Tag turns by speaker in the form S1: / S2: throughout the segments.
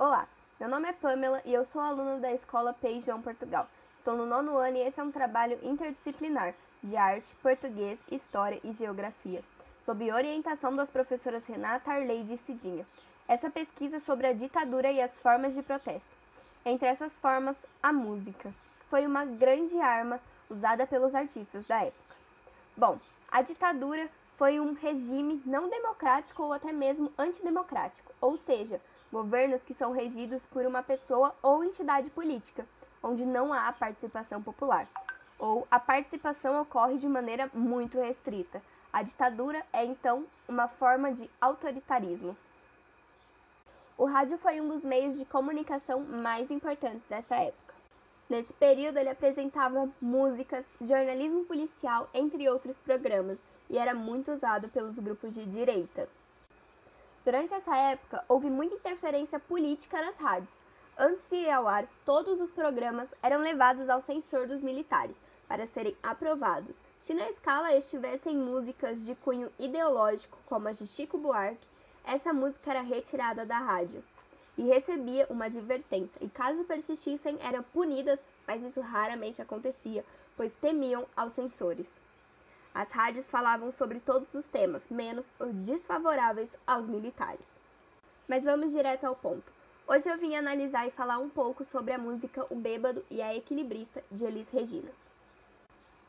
S1: Olá, meu nome é Pamela e eu sou aluna da Escola Pei João Portugal. Estou no nono ano e esse é um trabalho interdisciplinar de arte, português, história e geografia, sob orientação das professoras Renata Arleide e Cidinha. Essa pesquisa é sobre a ditadura e as formas de protesto. Entre essas formas, a música foi uma grande arma usada pelos artistas da época. Bom, a ditadura foi um regime não democrático ou até mesmo antidemocrático, ou seja, governos que são regidos por uma pessoa ou entidade política, onde não há participação popular, ou a participação ocorre de maneira muito restrita. A ditadura é então uma forma de autoritarismo. O rádio foi um dos meios de comunicação mais importantes dessa época. Nesse período, ele apresentava músicas, jornalismo policial, entre outros programas, e era muito usado pelos grupos de direita. Durante essa época, houve muita interferência política nas rádios. Antes de ir ao ar, todos os programas eram levados ao censor dos militares para serem aprovados. Se na escala estivessem músicas de cunho ideológico, como as de Chico Buarque, essa música era retirada da rádio e recebia uma advertência, e caso persistissem, eram punidas, mas isso raramente acontecia, pois temiam aos censores. As rádios falavam sobre todos os temas, menos os desfavoráveis aos militares. Mas vamos direto ao ponto. Hoje eu vim analisar e falar um pouco sobre a música O Bêbado e a Equilibrista de Elis Regina.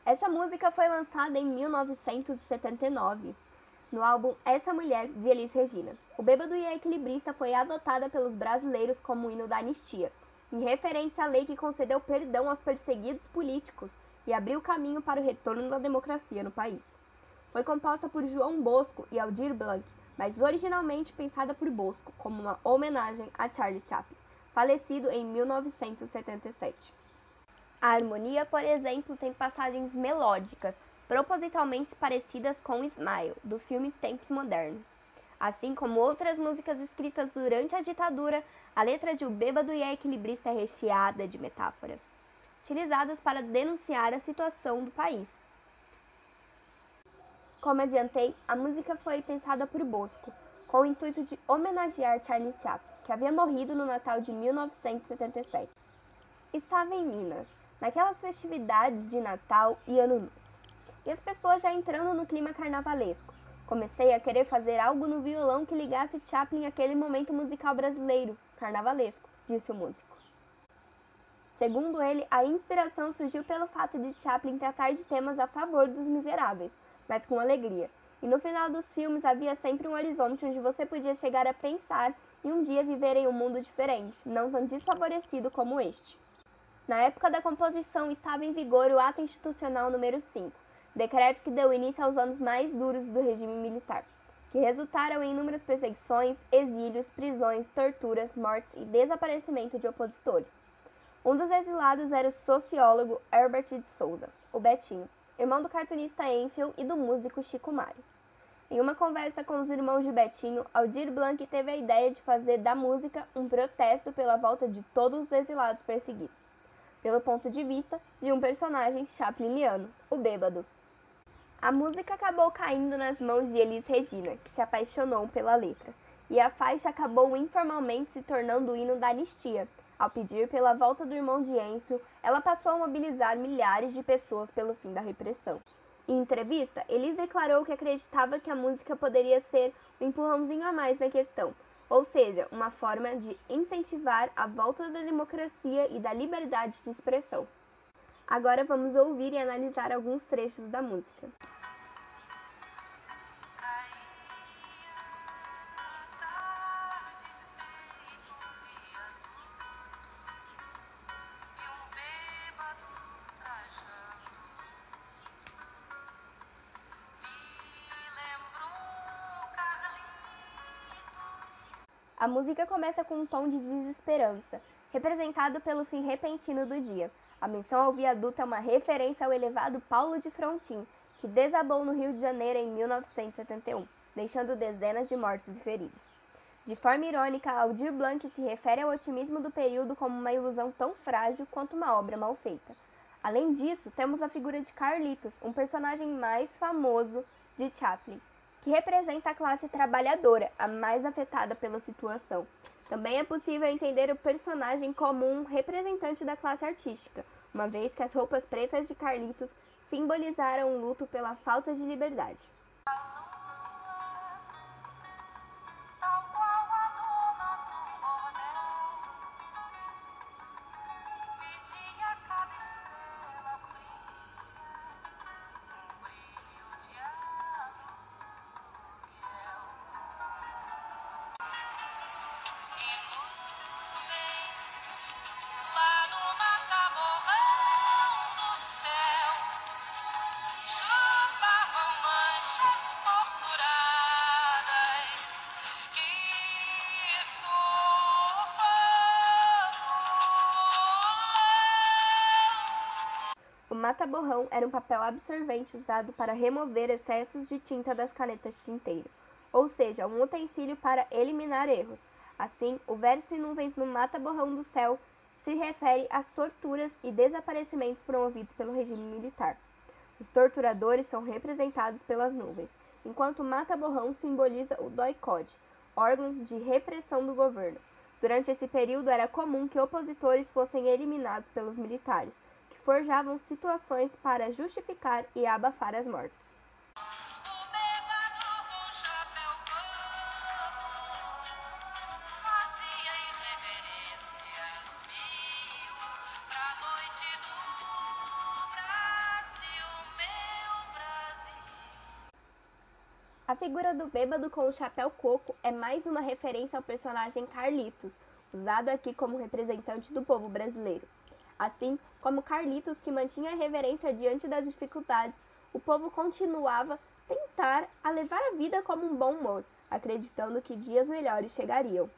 S1: Essa música foi lançada em 1979 no álbum Essa Mulher de Elis Regina. O Bêbado e a Equilibrista foi adotada pelos brasileiros como hino da anistia, em referência à lei que concedeu perdão aos perseguidos políticos e abriu caminho para o retorno da democracia no país. Foi composta por João Bosco e Aldir Blanc, mas originalmente pensada por Bosco como uma homenagem a Charlie Chaplin, falecido em 1977. A harmonia, por exemplo, tem passagens melódicas, propositalmente parecidas com Smile, do filme Tempos Modernos. Assim como outras músicas escritas durante a ditadura, a letra de O Bêbado e a Equilibrista é recheada de metáforas utilizadas para denunciar a situação do país. Como adiantei, a música foi pensada por Bosco, com o intuito de homenagear Charlie Chaplin, que havia morrido no Natal de 1977. Estava em Minas, naquelas festividades de Natal e Ano Novo, e as pessoas já entrando no clima carnavalesco. Comecei a querer fazer algo no violão que ligasse Chaplin àquele momento musical brasileiro, carnavalesco, disse o músico. Segundo ele, a inspiração surgiu pelo fato de Chaplin tratar de temas a favor dos miseráveis, mas com alegria. E no final dos filmes havia sempre um horizonte onde você podia chegar a pensar e um dia viver em um mundo diferente, não tão desfavorecido como este. Na época da composição estava em vigor o Ato Institucional número 5, decreto que deu início aos anos mais duros do regime militar, que resultaram em inúmeras perseguições, exílios, prisões, torturas, mortes e desaparecimento de opositores. Um dos exilados era o sociólogo Herbert de Souza, o Betinho, irmão do cartunista Enfield e do músico Chico Mário. Em uma conversa com os irmãos de Betinho, Aldir Blanc teve a ideia de fazer da música um protesto pela volta de todos os exilados perseguidos, pelo ponto de vista de um personagem chapliniano, o bêbado. A música acabou caindo nas mãos de Elis Regina, que se apaixonou pela letra, e a faixa acabou informalmente se tornando o hino da anistia, ao pedir pela volta do irmão de Enfield, ela passou a mobilizar milhares de pessoas pelo fim da repressão. Em entrevista, Elis declarou que acreditava que a música poderia ser um empurrãozinho a mais na questão, ou seja, uma forma de incentivar a volta da democracia e da liberdade de expressão. Agora vamos ouvir e analisar alguns trechos da música. A música começa com um tom de desesperança, representado pelo fim repentino do dia. A menção ao viaduto é uma referência ao elevado Paulo de Frontin, que desabou no Rio de Janeiro em 1971, deixando dezenas de mortos e feridos. De forma irônica, Aldir Blanc se refere ao otimismo do período como uma ilusão tão frágil quanto uma obra mal feita. Além disso, temos a figura de Carlitos, um personagem mais famoso de Chaplin, que representa a classe trabalhadora, a mais afetada pela situação. Também é possível entender o personagem como um representante da classe artística, uma vez que as roupas pretas de Carlitos simbolizaram o luto pela falta de liberdade. Mata-borrão era um papel absorvente usado para remover excessos de tinta das canetas de tinteiro, ou seja, um utensílio para eliminar erros. Assim, o verso nuvens no mata-borrão do céu se refere às torturas e desaparecimentos promovidos pelo regime militar. Os torturadores são representados pelas nuvens, enquanto o mata-borrão simboliza o doicode, órgão de repressão do governo. Durante esse período era comum que opositores fossem eliminados pelos militares, forjavam situações para justificar e abafar as mortes. A figura do bêbado com o chapéu coco é mais uma referência ao personagem Carlitos, usado aqui como representante do povo brasileiro. Assim como Carlitos, que mantinha reverência diante das dificuldades, o povo continuava tentar a levar a vida como um bom humor, acreditando que dias melhores chegariam.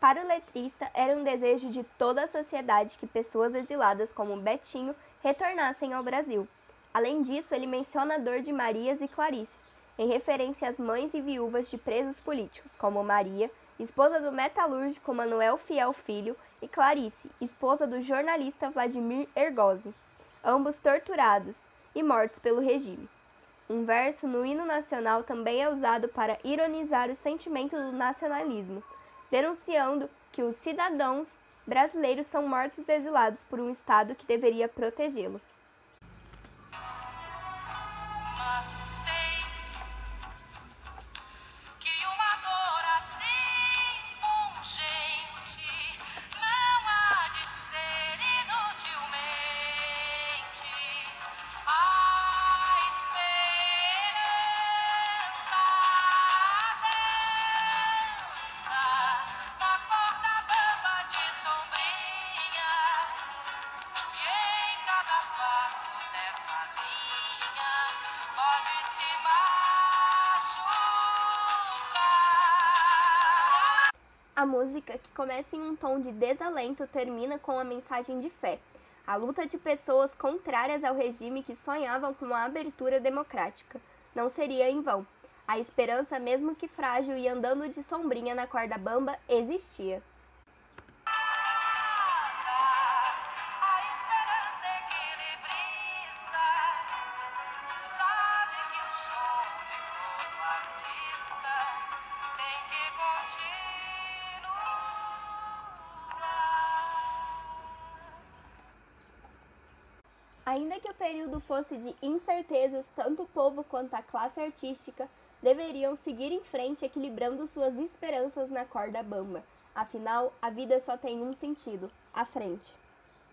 S1: Para o letrista, era um desejo de toda a sociedade que pessoas exiladas como Betinho retornassem ao Brasil. Além disso, ele menciona a dor de Marias e Clarices, em referência às mães e viúvas de presos políticos, como Maria, esposa do metalúrgico Manuel Fiel Filho, e Clarice, esposa do jornalista Vladimir Ergozzi, ambos torturados e mortos pelo regime. Um verso no hino nacional também é usado para ironizar o sentimento do nacionalismo, denunciando que os cidadãos brasileiros são mortos exilados por um Estado que deveria protegê-los. A música, que começa em um tom de desalento, termina com uma mensagem de fé. A luta de pessoas contrárias ao regime que sonhavam com uma abertura democrática não seria em vão. A esperança, mesmo que frágil e andando de sombrinha na corda bamba, existia. Ainda que o período fosse de incertezas, tanto o povo quanto a classe artística deveriam seguir em frente equilibrando suas esperanças na corda bamba. Afinal, a vida só tem um sentido: a frente.